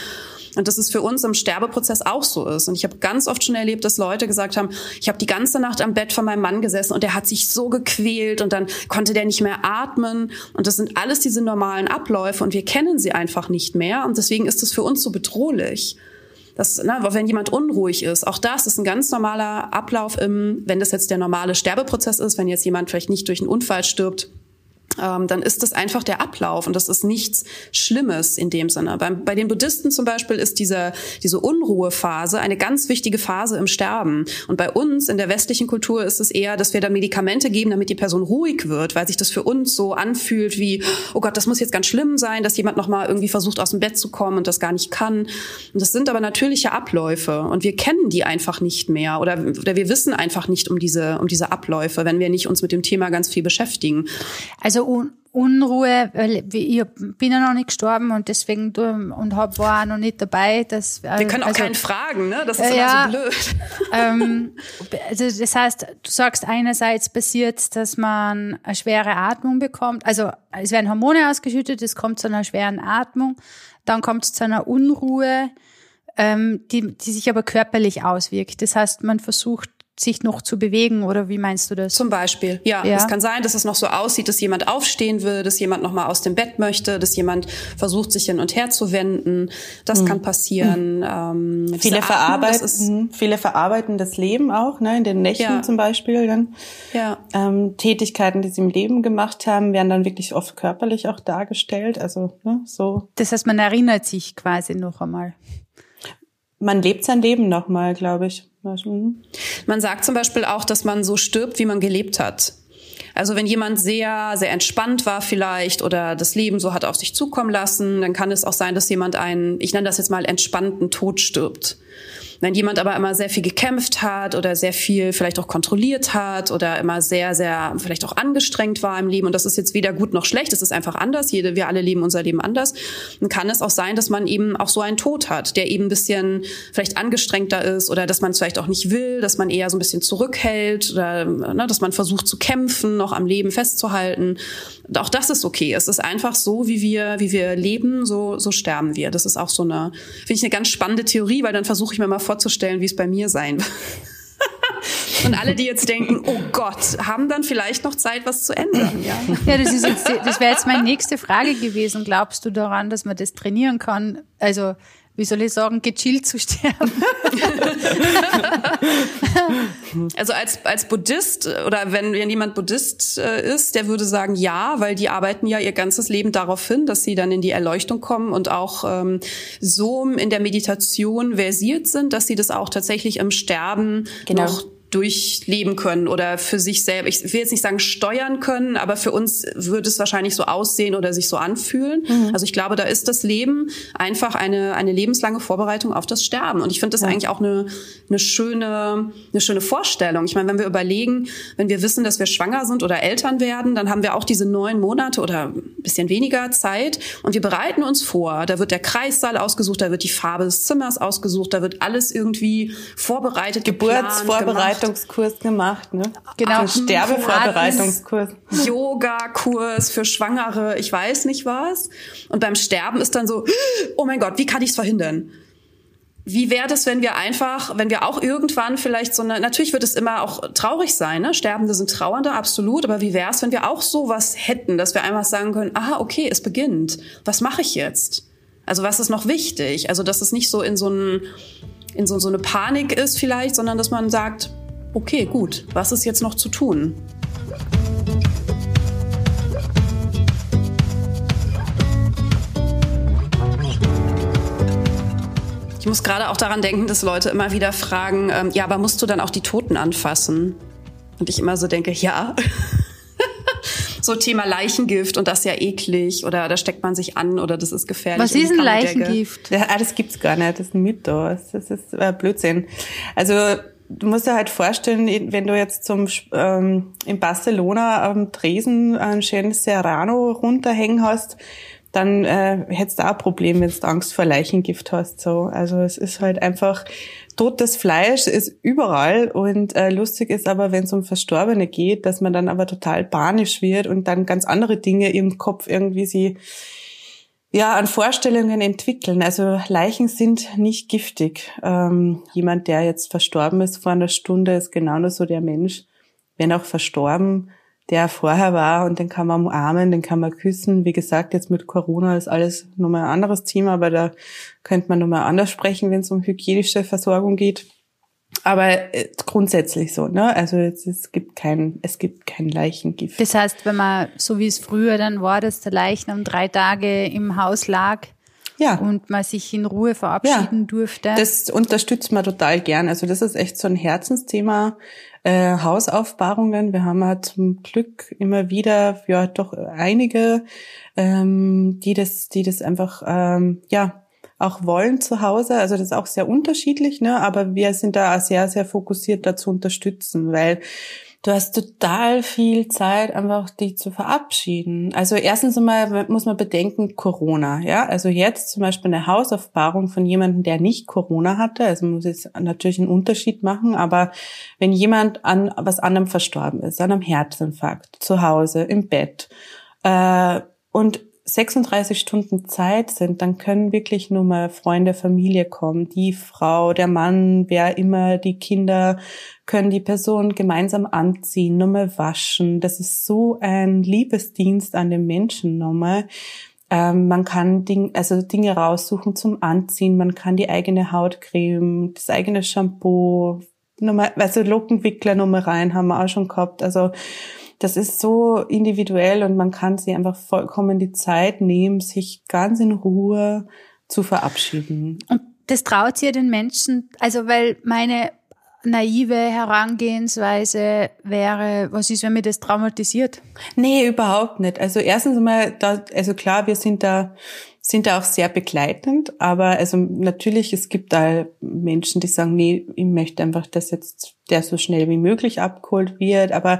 Und das ist für uns im Sterbeprozess auch so ist. Und ich habe ganz oft schon erlebt, dass Leute gesagt haben, ich habe die ganze Nacht am Bett von meinem Mann gesessen und der hat sich so gequält und dann konnte der nicht mehr atmen. Und das sind alles diese normalen Abläufe und wir kennen sie einfach nicht mehr. Und deswegen ist es für uns so bedrohlich. Das, ne, wenn jemand unruhig ist, auch das ist ein ganz normaler Ablauf im, wenn das jetzt der normale Sterbeprozess ist, wenn jetzt jemand vielleicht nicht durch einen Unfall stirbt, ähm, dann ist das einfach der Ablauf und das ist nichts Schlimmes in dem Sinne. Bei, bei den Buddhisten zum Beispiel ist diese, diese Unruhephase eine ganz wichtige Phase im Sterben. Und bei uns in der westlichen Kultur ist es eher, dass wir da Medikamente geben, damit die Person ruhig wird, weil sich das für uns so anfühlt wie, oh Gott, das muss jetzt ganz schlimm sein, dass jemand nochmal irgendwie versucht aus dem Bett zu kommen und das gar nicht kann. Und das sind aber natürliche Abläufe und wir kennen die einfach nicht mehr oder, oder wir wissen einfach nicht um diese, um diese Abläufe, wenn wir nicht uns mit dem Thema ganz viel beschäftigen. Also Un Unruhe, weil ich bin ja noch nicht gestorben und deswegen und hab, war auch noch nicht dabei. Dass, Wir können auch also, keinen fragen, ne? Das ist äh, ja, so blöd. Ähm, also das heißt, du sagst einerseits passiert, dass man eine schwere Atmung bekommt. Also es werden Hormone ausgeschüttet, es kommt zu einer schweren Atmung, dann kommt es zu einer Unruhe, ähm, die, die sich aber körperlich auswirkt. Das heißt, man versucht sich noch zu bewegen oder wie meinst du das? Zum Beispiel, ja. ja. Es kann sein, dass es noch so aussieht, dass jemand aufstehen will, dass jemand noch mal aus dem Bett möchte, dass jemand versucht, sich hin und her zu wenden. Das mhm. kann passieren. Mhm. Ähm, viele, verarbeiten, ist, mhm. viele verarbeiten das Leben auch, ne? in den Nächten ja. zum Beispiel. Dann. Ja. Ähm, Tätigkeiten, die sie im Leben gemacht haben, werden dann wirklich oft körperlich auch dargestellt. Also ne, so. Das heißt, man erinnert sich quasi noch einmal. Man lebt sein Leben noch mal, glaube ich. Man sagt zum Beispiel auch, dass man so stirbt, wie man gelebt hat. Also wenn jemand sehr, sehr entspannt war vielleicht oder das Leben so hat auf sich zukommen lassen, dann kann es auch sein, dass jemand einen, ich nenne das jetzt mal entspannten Tod stirbt. Wenn jemand aber immer sehr viel gekämpft hat oder sehr viel vielleicht auch kontrolliert hat oder immer sehr, sehr vielleicht auch angestrengt war im Leben und das ist jetzt weder gut noch schlecht, es ist einfach anders, jede, wir alle leben unser Leben anders, dann kann es auch sein, dass man eben auch so einen Tod hat, der eben ein bisschen vielleicht angestrengter ist oder dass man es vielleicht auch nicht will, dass man eher so ein bisschen zurückhält oder ne, dass man versucht zu kämpfen, noch am Leben festzuhalten. Auch das ist okay. Es ist einfach so, wie wir, wie wir leben, so, so sterben wir. Das ist auch so eine, finde ich eine ganz spannende Theorie, weil dann versuche ich mir mal vorzustellen, wie es bei mir sein wird. Und alle, die jetzt denken, oh Gott, haben dann vielleicht noch Zeit, was zu ändern. Ja, ja das, das wäre jetzt meine nächste Frage gewesen. Glaubst du daran, dass man das trainieren kann? Also wie soll ich sagen, gechillt zu sterben. also als, als Buddhist oder wenn, wenn jemand Buddhist äh, ist, der würde sagen ja, weil die arbeiten ja ihr ganzes Leben darauf hin, dass sie dann in die Erleuchtung kommen und auch ähm, so in der Meditation versiert sind, dass sie das auch tatsächlich im Sterben genau. noch durchleben können oder für sich selber, ich will jetzt nicht sagen steuern können, aber für uns würde es wahrscheinlich so aussehen oder sich so anfühlen. Mhm. Also ich glaube, da ist das Leben einfach eine, eine lebenslange Vorbereitung auf das Sterben. Und ich finde das ja. eigentlich auch eine, eine schöne, eine schöne Vorstellung. Ich meine, wenn wir überlegen, wenn wir wissen, dass wir schwanger sind oder Eltern werden, dann haben wir auch diese neun Monate oder ein bisschen weniger Zeit und wir bereiten uns vor. Da wird der Kreissaal ausgesucht, da wird die Farbe des Zimmers ausgesucht, da wird alles irgendwie vorbereitet. Geburtsvorbereitung Vorbereitungskurs gemacht, ne? Genau. Ein Sterbevorbereitungskurs. Yoga-Kurs für Schwangere, ich weiß nicht was. Und beim Sterben ist dann so, oh mein Gott, wie kann ich es verhindern? Wie wäre das, wenn wir einfach, wenn wir auch irgendwann vielleicht so eine, natürlich wird es immer auch traurig sein, ne? Sterbende sind Trauernde, absolut, aber wie wäre es, wenn wir auch sowas hätten, dass wir einfach sagen können, aha, okay, es beginnt. Was mache ich jetzt? Also was ist noch wichtig? Also dass es nicht so in so ein, in so, so eine Panik ist vielleicht, sondern dass man sagt, okay, gut, was ist jetzt noch zu tun? Ich muss gerade auch daran denken, dass Leute immer wieder fragen, ähm, ja, aber musst du dann auch die Toten anfassen? Und ich immer so denke, ja. so Thema Leichengift und das ist ja eklig oder da steckt man sich an oder das ist gefährlich. Was ist ein Leichengift? Ja, ah, das gibt's gar nicht, das ist ein Mythos, das ist äh, Blödsinn. Also du musst dir halt vorstellen, wenn du jetzt zum ähm, in Barcelona am Tresen ein schönes Serrano runterhängen hast, dann äh, hättest du auch ein Problem, wenn du Angst vor Leichengift hast. So, also es ist halt einfach totes Fleisch ist überall und äh, lustig ist aber, wenn es um Verstorbene geht, dass man dann aber total panisch wird und dann ganz andere Dinge im Kopf irgendwie sie ja, an Vorstellungen entwickeln. Also Leichen sind nicht giftig. Ähm, jemand, der jetzt verstorben ist vor einer Stunde, ist genau nur so der Mensch, wenn auch verstorben, der vorher war und den kann man umarmen, den kann man küssen. Wie gesagt, jetzt mit Corona ist alles nochmal ein anderes Thema, aber da könnte man nochmal anders sprechen, wenn es um hygienische Versorgung geht. Aber äh, grundsätzlich so, ne? Also es, es, gibt kein, es gibt kein Leichengift. Das heißt, wenn man, so wie es früher dann war, dass der Leichnam drei Tage im Haus lag, ja. und man sich in Ruhe verabschieden ja. durfte. Das unterstützt man total gern. Also das ist echt so ein Herzensthema. Äh, Hausaufbahrungen. Wir haben halt zum Glück immer wieder, ja, doch einige, ähm, die das, die das einfach, ähm, ja, auch wollen zu Hause. Also das ist auch sehr unterschiedlich, ne? aber wir sind da sehr, sehr fokussiert dazu unterstützen, weil du hast total viel Zeit, einfach dich zu verabschieden. Also erstens einmal muss man bedenken, Corona, ja. Also jetzt zum Beispiel eine Hausaufbahrung von jemandem, der nicht Corona hatte, also muss jetzt natürlich einen Unterschied machen, aber wenn jemand an was anderem verstorben ist, an einem Herzinfarkt, zu Hause, im Bett, äh, und 36 Stunden Zeit sind, dann können wirklich nur mal Freunde, Familie kommen, die Frau, der Mann, wer immer, die Kinder können die Person gemeinsam anziehen, nur mal waschen. Das ist so ein Liebesdienst an den Menschen nochmal. Ähm, man kann Ding, also Dinge raussuchen zum Anziehen, man kann die eigene Hautcreme, das eigene Shampoo, nochmal, also Lockenwickler nochmal rein, haben wir auch schon gehabt. Also das ist so individuell und man kann sich einfach vollkommen die Zeit nehmen, sich ganz in Ruhe zu verabschieden. Und das traut ihr den Menschen, also weil meine naive Herangehensweise wäre, was ist, wenn mir das traumatisiert? Nee, überhaupt nicht. Also erstens einmal, da, also klar, wir sind da, sind da auch sehr begleitend, aber also natürlich, es gibt da Menschen, die sagen, nee, ich möchte einfach, dass jetzt der so schnell wie möglich abgeholt wird, aber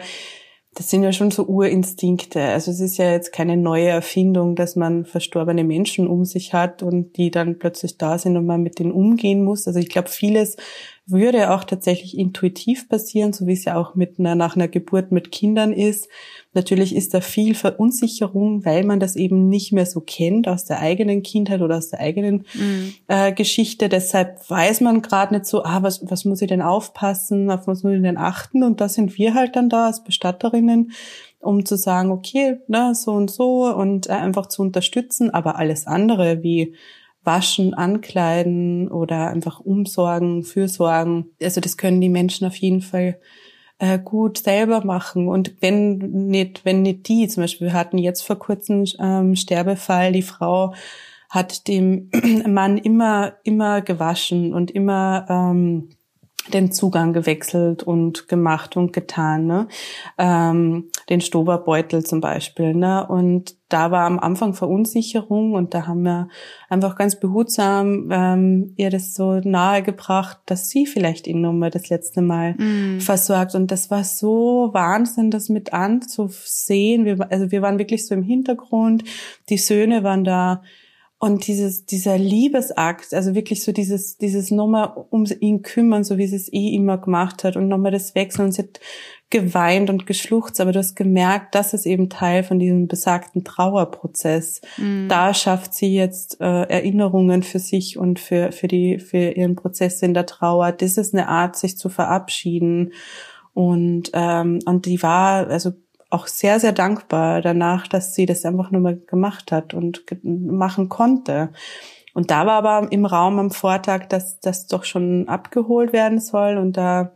das sind ja schon so Urinstinkte. Also es ist ja jetzt keine neue Erfindung, dass man verstorbene Menschen um sich hat und die dann plötzlich da sind und man mit denen umgehen muss. Also ich glaube, vieles würde auch tatsächlich intuitiv passieren, so wie es ja auch mit einer, nach einer Geburt mit Kindern ist. Natürlich ist da viel Verunsicherung, weil man das eben nicht mehr so kennt aus der eigenen Kindheit oder aus der eigenen mhm. äh, Geschichte. Deshalb weiß man gerade nicht so, ah, was, was muss ich denn aufpassen, auf was muss ich denn achten? Und da sind wir halt dann da als Bestatterinnen, um zu sagen, okay, na, so und so und äh, einfach zu unterstützen. Aber alles andere wie Waschen, Ankleiden oder einfach umsorgen, fürsorgen. Also das können die Menschen auf jeden Fall äh, gut selber machen. Und wenn nicht, wenn nicht die, zum Beispiel, wir hatten jetzt vor kurzem ähm, Sterbefall, die Frau hat dem Mann immer, immer gewaschen und immer ähm, den Zugang gewechselt und gemacht und getan, ne? Ähm, den Stoberbeutel zum Beispiel, ne? Und da war am Anfang Verunsicherung und da haben wir einfach ganz behutsam ähm, ihr das so nahegebracht, dass sie vielleicht ihn nochmal das letzte Mal mm. versorgt. Und das war so Wahnsinn, das mit anzusehen. Wir, also wir waren wirklich so im Hintergrund, die Söhne waren da und dieses, dieser Liebesakt, also wirklich so dieses, dieses nochmal um ihn kümmern, so wie sie es eh immer gemacht hat und nochmal das Wechseln. Und sie hat geweint und geschluchzt, aber du hast gemerkt, das ist eben Teil von diesem besagten Trauerprozess. Mhm. Da schafft sie jetzt äh, Erinnerungen für sich und für, für die, für ihren Prozess in der Trauer. Das ist eine Art, sich zu verabschieden. Und, ähm, und die war, also auch sehr, sehr dankbar danach, dass sie das einfach nur mal gemacht hat und machen konnte. Und da war aber im Raum am Vortag, dass das doch schon abgeholt werden soll. Und da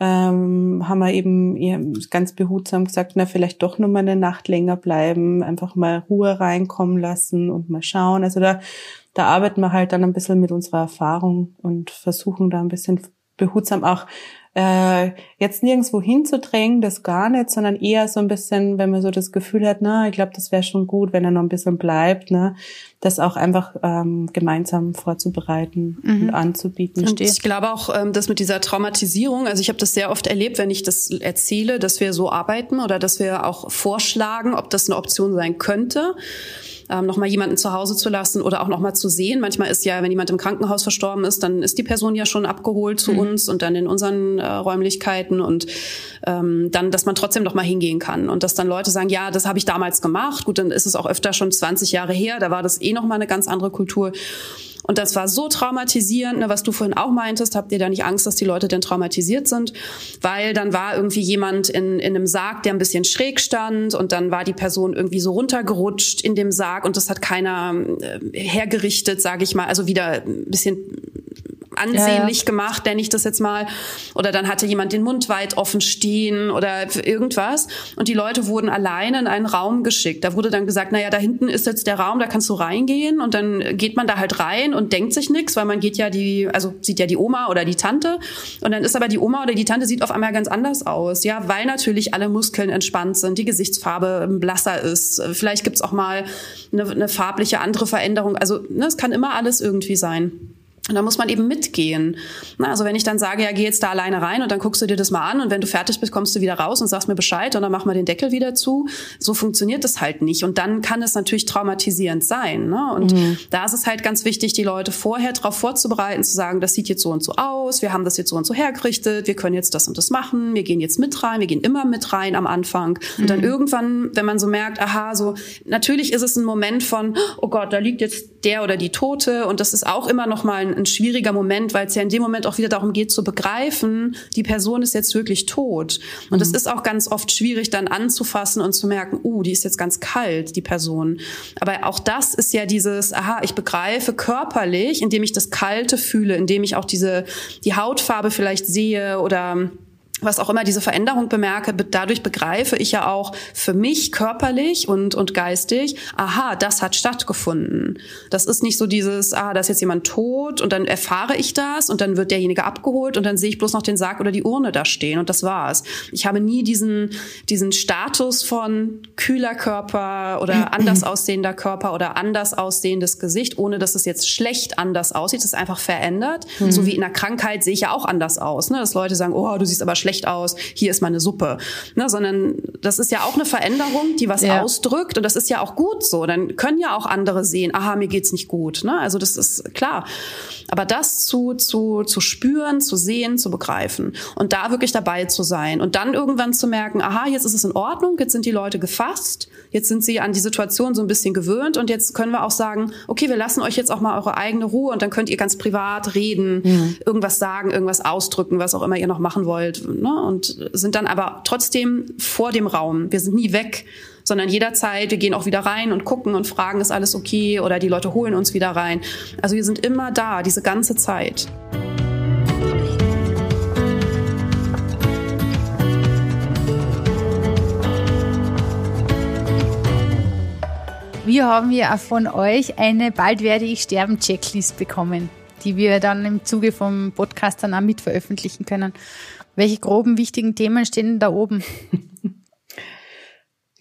ähm, haben wir eben ganz behutsam gesagt, na, vielleicht doch nur mal eine Nacht länger bleiben, einfach mal Ruhe reinkommen lassen und mal schauen. Also da, da arbeiten wir halt dann ein bisschen mit unserer Erfahrung und versuchen da ein bisschen behutsam auch äh, jetzt nirgendwo hinzudrängen, das gar nicht, sondern eher so ein bisschen, wenn man so das Gefühl hat, na, ich glaube, das wäre schon gut, wenn er noch ein bisschen bleibt, ne, das auch einfach ähm, gemeinsam vorzubereiten mhm. und anzubieten. Und ich glaube auch, ähm, dass mit dieser Traumatisierung, also ich habe das sehr oft erlebt, wenn ich das erzähle, dass wir so arbeiten oder dass wir auch vorschlagen, ob das eine Option sein könnte ähm, nochmal jemanden zu Hause zu lassen oder auch nochmal zu sehen. Manchmal ist ja, wenn jemand im Krankenhaus verstorben ist, dann ist die Person ja schon abgeholt zu mhm. uns und dann in unseren äh, Räumlichkeiten und ähm, dann, dass man trotzdem noch mal hingehen kann und dass dann Leute sagen, ja, das habe ich damals gemacht. Gut, dann ist es auch öfter schon 20 Jahre her, da war das eh noch mal eine ganz andere Kultur. Und das war so traumatisierend, ne, was du vorhin auch meintest, habt ihr da nicht Angst, dass die Leute denn traumatisiert sind? Weil dann war irgendwie jemand in, in einem Sarg, der ein bisschen schräg stand und dann war die Person irgendwie so runtergerutscht in dem Sarg und das hat keiner äh, hergerichtet, sage ich mal, also wieder ein bisschen ansehnlich ja, ja. gemacht, nenne ich das jetzt mal. Oder dann hatte jemand den Mund weit offen stehen oder irgendwas. Und die Leute wurden alleine in einen Raum geschickt. Da wurde dann gesagt, naja, da hinten ist jetzt der Raum, da kannst du reingehen. Und dann geht man da halt rein und denkt sich nichts, weil man geht ja die, also sieht ja die Oma oder die Tante. Und dann ist aber die Oma oder die Tante sieht auf einmal ganz anders aus. Ja, weil natürlich alle Muskeln entspannt sind, die Gesichtsfarbe blasser ist. Vielleicht gibt's auch mal eine, eine farbliche andere Veränderung. Also ne, es kann immer alles irgendwie sein. Und da muss man eben mitgehen. Also wenn ich dann sage, ja, geh jetzt da alleine rein und dann guckst du dir das mal an und wenn du fertig bist, kommst du wieder raus und sagst mir Bescheid und dann machen wir den Deckel wieder zu. So funktioniert das halt nicht. Und dann kann es natürlich traumatisierend sein. Ne? Und mhm. da ist es halt ganz wichtig, die Leute vorher darauf vorzubereiten, zu sagen, das sieht jetzt so und so aus, wir haben das jetzt so und so hergerichtet, wir können jetzt das und das machen, wir gehen jetzt mit rein, wir gehen immer mit rein am Anfang. Und mhm. dann irgendwann, wenn man so merkt, aha, so, natürlich ist es ein Moment von, oh Gott, da liegt jetzt der oder die Tote und das ist auch immer noch mal ein ein schwieriger Moment, weil es ja in dem Moment auch wieder darum geht zu begreifen, die Person ist jetzt wirklich tot. Und es mhm. ist auch ganz oft schwierig dann anzufassen und zu merken, uh, die ist jetzt ganz kalt, die Person. Aber auch das ist ja dieses, aha, ich begreife körperlich, indem ich das Kalte fühle, indem ich auch diese, die Hautfarbe vielleicht sehe oder was auch immer diese Veränderung bemerke, dadurch begreife ich ja auch für mich körperlich und, und geistig, aha, das hat stattgefunden. Das ist nicht so dieses, ah, da ist jetzt jemand tot und dann erfahre ich das und dann wird derjenige abgeholt und dann sehe ich bloß noch den Sarg oder die Urne da stehen und das war's. Ich habe nie diesen, diesen Status von kühler Körper oder anders aussehender Körper oder anders aussehendes Gesicht, ohne dass es jetzt schlecht anders aussieht. Es ist einfach verändert. Mhm. So wie in der Krankheit sehe ich ja auch anders aus. Ne? Dass Leute sagen, oh, du siehst aber schlecht schlecht aus, hier ist meine Suppe. Ne, sondern das ist ja auch eine Veränderung, die was ja. ausdrückt und das ist ja auch gut so. Dann können ja auch andere sehen, aha, mir geht's nicht gut. Ne? Also das ist klar. Aber das zu, zu, zu spüren, zu sehen, zu begreifen und da wirklich dabei zu sein und dann irgendwann zu merken, aha, jetzt ist es in Ordnung, jetzt sind die Leute gefasst, jetzt sind sie an die Situation so ein bisschen gewöhnt und jetzt können wir auch sagen, okay, wir lassen euch jetzt auch mal eure eigene Ruhe und dann könnt ihr ganz privat reden, mhm. irgendwas sagen, irgendwas ausdrücken, was auch immer ihr noch machen wollt. Ne? Und sind dann aber trotzdem vor dem Raum. Wir sind nie weg, sondern jederzeit, wir gehen auch wieder rein und gucken und fragen, ist alles okay oder die Leute holen uns wieder rein. Also wir sind immer da, diese ganze Zeit. Wir haben ja auch von euch eine Bald werde ich sterben Checklist bekommen, die wir dann im Zuge vom Podcast dann auch mit veröffentlichen können. Welche groben wichtigen Themen stehen da oben?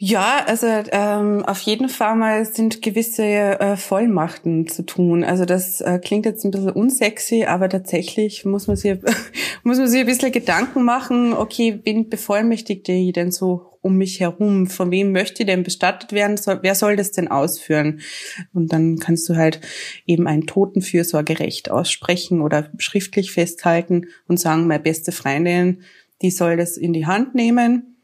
Ja, also ähm, auf jeden Fall mal sind gewisse äh, Vollmachten zu tun. Also das äh, klingt jetzt ein bisschen unsexy, aber tatsächlich muss man sich muss man sich ein bisschen Gedanken machen. Okay, wen bevollmächtigt ich denn so um mich herum? Von wem möchte ich denn bestattet werden? So, wer soll das denn ausführen? Und dann kannst du halt eben ein Totenfürsorgerecht aussprechen oder schriftlich festhalten und sagen, meine beste Freundin, die soll das in die Hand nehmen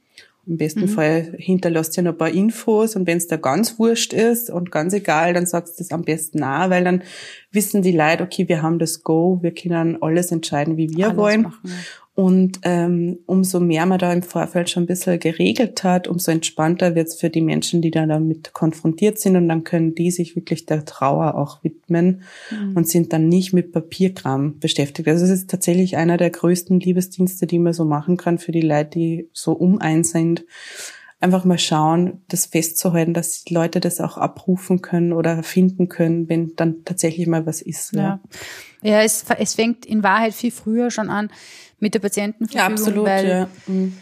im besten mhm. Fall hinterlässt ja noch ein paar Infos und wenn es da ganz wurscht ist und ganz egal, dann sagst du es am besten nach, weil dann wissen die Leute, okay, wir haben das Go, wir können alles entscheiden, wie wir alles wollen. Machen. Und ähm, umso mehr man da im Vorfeld schon ein bisschen geregelt hat, umso entspannter wird es für die Menschen, die da damit konfrontiert sind. Und dann können die sich wirklich der Trauer auch widmen mhm. und sind dann nicht mit Papierkram beschäftigt. Also es ist tatsächlich einer der größten Liebesdienste, die man so machen kann für die Leute, die so umein sind. Einfach mal schauen, das festzuhalten, dass die Leute das auch abrufen können oder finden können, wenn dann tatsächlich mal was ist. Ja, ja. ja es, es fängt in Wahrheit viel früher schon an mit der Patientenverfügung. Ja, absolut, weil, ja. Mhm.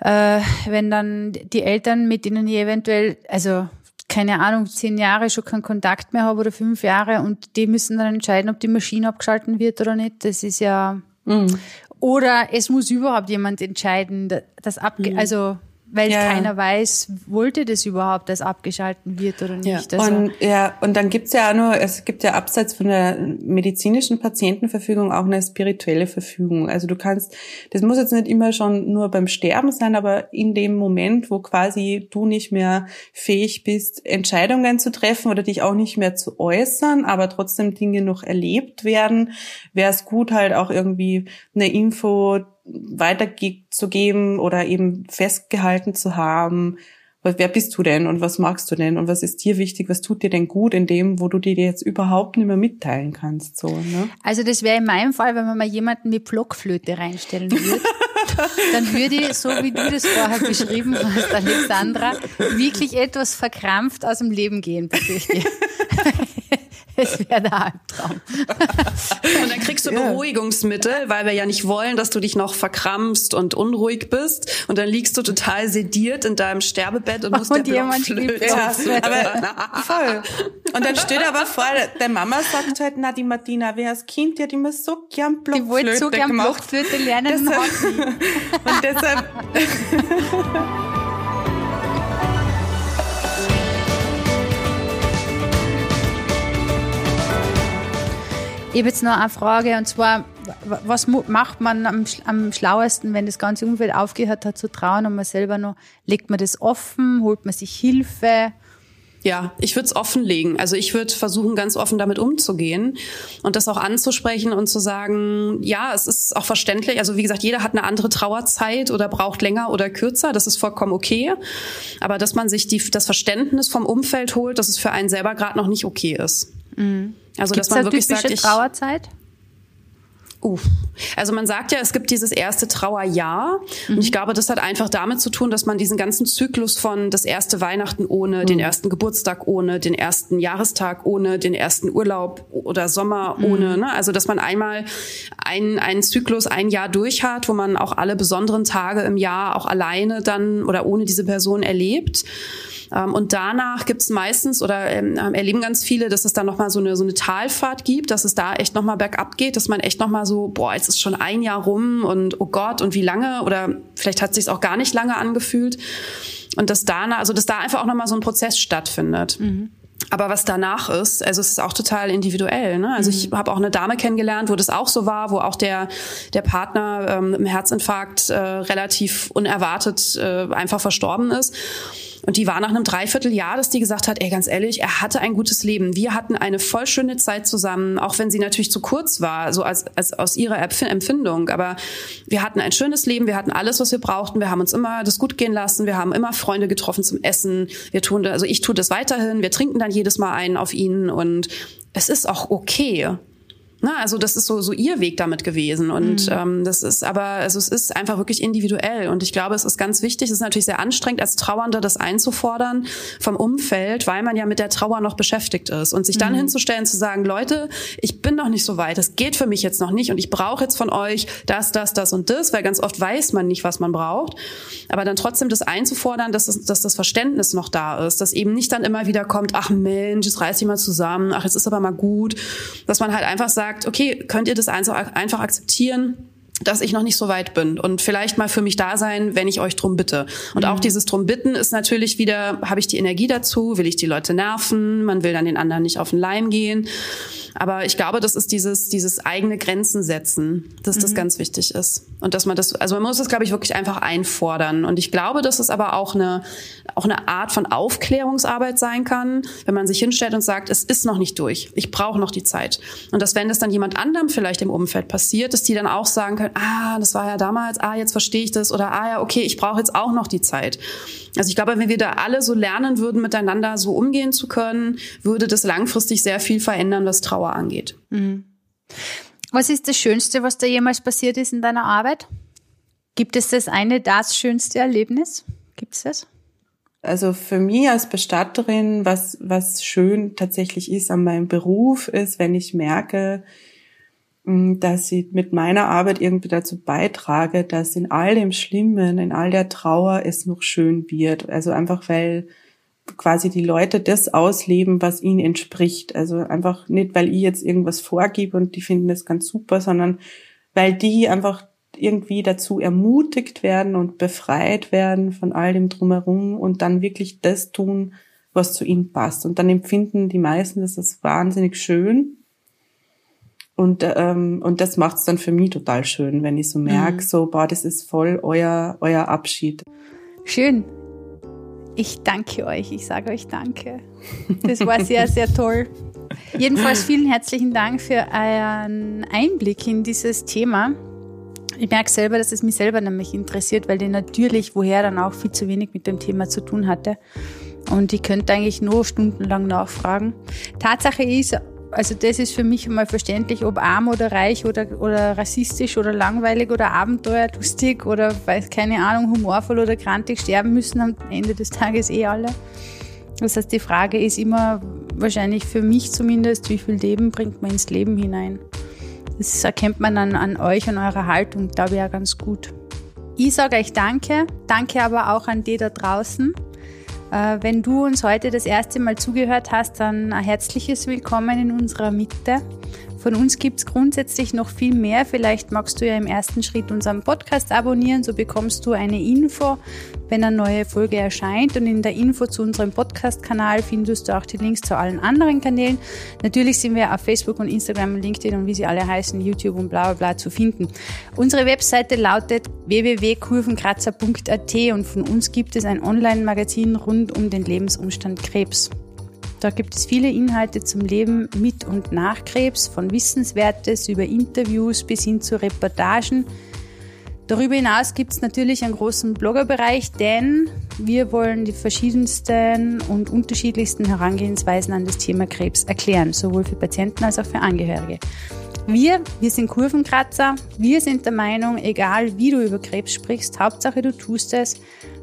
Äh, wenn dann die Eltern, mit denen ich eventuell, also keine Ahnung, zehn Jahre schon keinen Kontakt mehr habe oder fünf Jahre und die müssen dann entscheiden, ob die Maschine abgeschalten wird oder nicht. Das ist ja. Mhm. Oder es muss überhaupt jemand entscheiden, das abge mhm. also weil ja. keiner weiß, wollte das überhaupt, dass abgeschalten wird oder nicht. Ja. Also und, ja, und dann gibt's ja auch nur, es gibt ja abseits von der medizinischen Patientenverfügung auch eine spirituelle Verfügung. Also du kannst, das muss jetzt nicht immer schon nur beim Sterben sein, aber in dem Moment, wo quasi du nicht mehr fähig bist, Entscheidungen zu treffen oder dich auch nicht mehr zu äußern, aber trotzdem Dinge noch erlebt werden, wäre es gut halt auch irgendwie eine Info weiterzugeben oder eben festgehalten zu haben, wer bist du denn und was magst du denn und was ist dir wichtig, was tut dir denn gut in dem, wo du dir jetzt überhaupt nicht mehr mitteilen kannst. So, ne? Also das wäre in meinem Fall, wenn man mal jemanden mit Blockflöte reinstellen würde, dann würde ich, so wie du das vorher beschrieben hast, Alexandra, wirklich etwas verkrampft aus dem Leben gehen, befürchte ich. Das wäre der Albtraum. und dann kriegst du Beruhigungsmittel, weil wir ja nicht wollen, dass du dich noch verkrampfst und unruhig bist. Und dann liegst du total sediert in deinem Sterbebett und musst und der. Ja, aber voll. Und dann steht aber vor, der Mama sagt halt, na, die Martina, wer als Kind, die hat immer so gern Blockflöte Die wollte so gern gemacht. Blockflöte lernen. Deshalb, und deshalb Ich habe jetzt noch eine Frage und zwar, was macht man am, am schlauesten, wenn das ganze Umfeld aufgehört hat zu trauen und man selber noch, legt man das offen, holt man sich Hilfe? Ja, ich würde es offenlegen. Also ich würde versuchen, ganz offen damit umzugehen und das auch anzusprechen und zu sagen, ja, es ist auch verständlich. Also wie gesagt, jeder hat eine andere Trauerzeit oder braucht länger oder kürzer. Das ist vollkommen okay. Aber dass man sich die, das Verständnis vom Umfeld holt, dass es für einen selber gerade noch nicht okay ist. Mhm. Also Gibt's dass man wirklich sagt, ich, Trauerzeit? Uff. Also man sagt ja, es gibt dieses erste Trauerjahr. Mhm. Und ich glaube, das hat einfach damit zu tun, dass man diesen ganzen Zyklus von das erste Weihnachten ohne, mhm. den ersten Geburtstag ohne, den ersten Jahrestag ohne, den ersten Urlaub oder Sommer mhm. ohne, ne? also dass man einmal einen, einen Zyklus ein Jahr durch hat, wo man auch alle besonderen Tage im Jahr auch alleine dann oder ohne diese Person erlebt. Ähm, und danach gibt es meistens oder ähm, erleben ganz viele, dass es dann nochmal so eine, so eine Talfahrt gibt, dass es da echt nochmal bergab geht, dass man echt nochmal so, boah, jetzt ist schon ein Jahr rum und oh Gott, und wie lange? Oder vielleicht hat es sich auch gar nicht lange angefühlt. Und dass da, also dass da einfach auch nochmal so ein Prozess stattfindet. Mhm. Aber was danach ist, also es ist auch total individuell. Ne? Also mhm. ich habe auch eine Dame kennengelernt, wo das auch so war, wo auch der der Partner ähm, im Herzinfarkt äh, relativ unerwartet äh, einfach verstorben ist. Und die war nach einem Dreivierteljahr, dass die gesagt hat, ey, ganz ehrlich, er hatte ein gutes Leben. Wir hatten eine voll schöne Zeit zusammen, auch wenn sie natürlich zu kurz war, so als, als aus ihrer Empfindung. Aber wir hatten ein schönes Leben, wir hatten alles, was wir brauchten. Wir haben uns immer das gut gehen lassen, wir haben immer Freunde getroffen zum Essen. Wir tun, also ich tue das weiterhin. Wir trinken dann jedes Mal einen auf ihn und es ist auch okay. Na, also das ist so, so ihr Weg damit gewesen. Und mhm. ähm, das ist aber, also es ist einfach wirklich individuell. Und ich glaube, es ist ganz wichtig, es ist natürlich sehr anstrengend, als Trauernder das einzufordern vom Umfeld, weil man ja mit der Trauer noch beschäftigt ist. Und sich dann mhm. hinzustellen, zu sagen, Leute, ich bin noch nicht so weit, es geht für mich jetzt noch nicht und ich brauche jetzt von euch das, das, das und das, weil ganz oft weiß man nicht, was man braucht. Aber dann trotzdem das einzufordern, dass, es, dass das Verständnis noch da ist, dass eben nicht dann immer wieder kommt, ach Mensch, jetzt reiß dich mal zusammen, ach, jetzt ist aber mal gut, dass man halt einfach sagt, sagt, okay, könnt ihr das einfach akzeptieren? dass ich noch nicht so weit bin und vielleicht mal für mich da sein, wenn ich euch drum bitte. Und mhm. auch dieses drum bitten ist natürlich wieder, habe ich die Energie dazu, will ich die Leute nerven, man will dann den anderen nicht auf den Leim gehen. Aber ich glaube, das ist dieses, dieses eigene Grenzen setzen, dass mhm. das ganz wichtig ist. Und dass man das, also man muss das, glaube ich, wirklich einfach einfordern. Und ich glaube, dass es aber auch eine, auch eine Art von Aufklärungsarbeit sein kann, wenn man sich hinstellt und sagt, es ist noch nicht durch. Ich brauche noch die Zeit. Und dass, wenn das dann jemand anderem vielleicht im Umfeld passiert, dass die dann auch sagen können, ah, das war ja damals, ah, jetzt verstehe ich das oder ah ja, okay, ich brauche jetzt auch noch die Zeit. Also ich glaube, wenn wir da alle so lernen würden, miteinander so umgehen zu können, würde das langfristig sehr viel verändern, was Trauer angeht. Mhm. Was ist das Schönste, was da jemals passiert ist in deiner Arbeit? Gibt es das eine, das schönste Erlebnis? Gibt es das? Also für mich als Bestatterin, was, was schön tatsächlich ist an meinem Beruf, ist, wenn ich merke, dass ich mit meiner Arbeit irgendwie dazu beitrage, dass in all dem Schlimmen, in all der Trauer es noch schön wird. Also einfach, weil quasi die Leute das ausleben, was ihnen entspricht. Also einfach nicht, weil ich jetzt irgendwas vorgebe und die finden das ganz super, sondern weil die einfach irgendwie dazu ermutigt werden und befreit werden von all dem drumherum und dann wirklich das tun, was zu ihnen passt. Und dann empfinden die meisten das als wahnsinnig schön und, ähm, und das macht's dann für mich total schön, wenn ich so merke, mhm. so, boah, das ist voll euer, euer Abschied. Schön. Ich danke euch. Ich sage euch danke. Das war sehr, sehr toll. Jedenfalls vielen herzlichen Dank für euren Einblick in dieses Thema. Ich merke selber, dass es mich selber nämlich interessiert, weil ich natürlich woher dann auch viel zu wenig mit dem Thema zu tun hatte. Und ich könnte eigentlich nur stundenlang nachfragen. Tatsache ist, also das ist für mich mal verständlich, ob arm oder reich oder, oder rassistisch oder langweilig oder abenteuerlustig oder weiß keine Ahnung, humorvoll oder grantig sterben müssen am Ende des Tages eh alle. Das heißt, die Frage ist immer wahrscheinlich für mich zumindest, wie viel Leben bringt man ins Leben hinein. Das erkennt man dann an euch und eurer Haltung, glaube ich, auch ganz gut. Ich sage euch Danke, danke aber auch an die da draußen. Äh, wenn du uns heute das erste Mal zugehört hast, dann ein herzliches Willkommen in unserer Mitte. Von uns gibt's grundsätzlich noch viel mehr. Vielleicht magst du ja im ersten Schritt unseren Podcast abonnieren, so bekommst du eine Info, wenn eine neue Folge erscheint. Und in der Info zu unserem Podcast-Kanal findest du auch die Links zu allen anderen Kanälen. Natürlich sind wir auf Facebook und Instagram und LinkedIn und wie sie alle heißen, YouTube und bla bla bla zu finden. Unsere Webseite lautet www.kurvenkratzer.at und von uns gibt es ein Online-Magazin rund um den Lebensumstand Krebs. Da gibt es viele Inhalte zum Leben mit und nach Krebs, von Wissenswertes über Interviews bis hin zu Reportagen. Darüber hinaus gibt es natürlich einen großen Bloggerbereich, denn wir wollen die verschiedensten und unterschiedlichsten Herangehensweisen an das Thema Krebs erklären, sowohl für Patienten als auch für Angehörige. Wir, wir sind Kurvenkratzer. Wir sind der Meinung, egal wie du über Krebs sprichst, Hauptsache du tust es.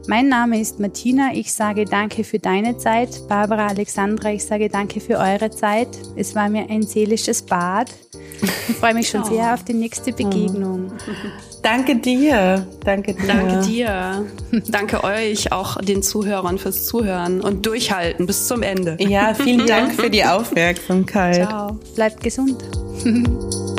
Mein Name ist Martina. Ich sage danke für deine Zeit. Barbara, Alexandra, ich sage danke für eure Zeit. Es war mir ein seelisches Bad. Ich freue mich schon oh. sehr auf die nächste Begegnung. Danke dir. Danke dir. Danke dir. Danke euch, auch den Zuhörern fürs Zuhören und durchhalten bis zum Ende. Ja, vielen Dank für die Aufmerksamkeit. Ciao. Bleibt gesund.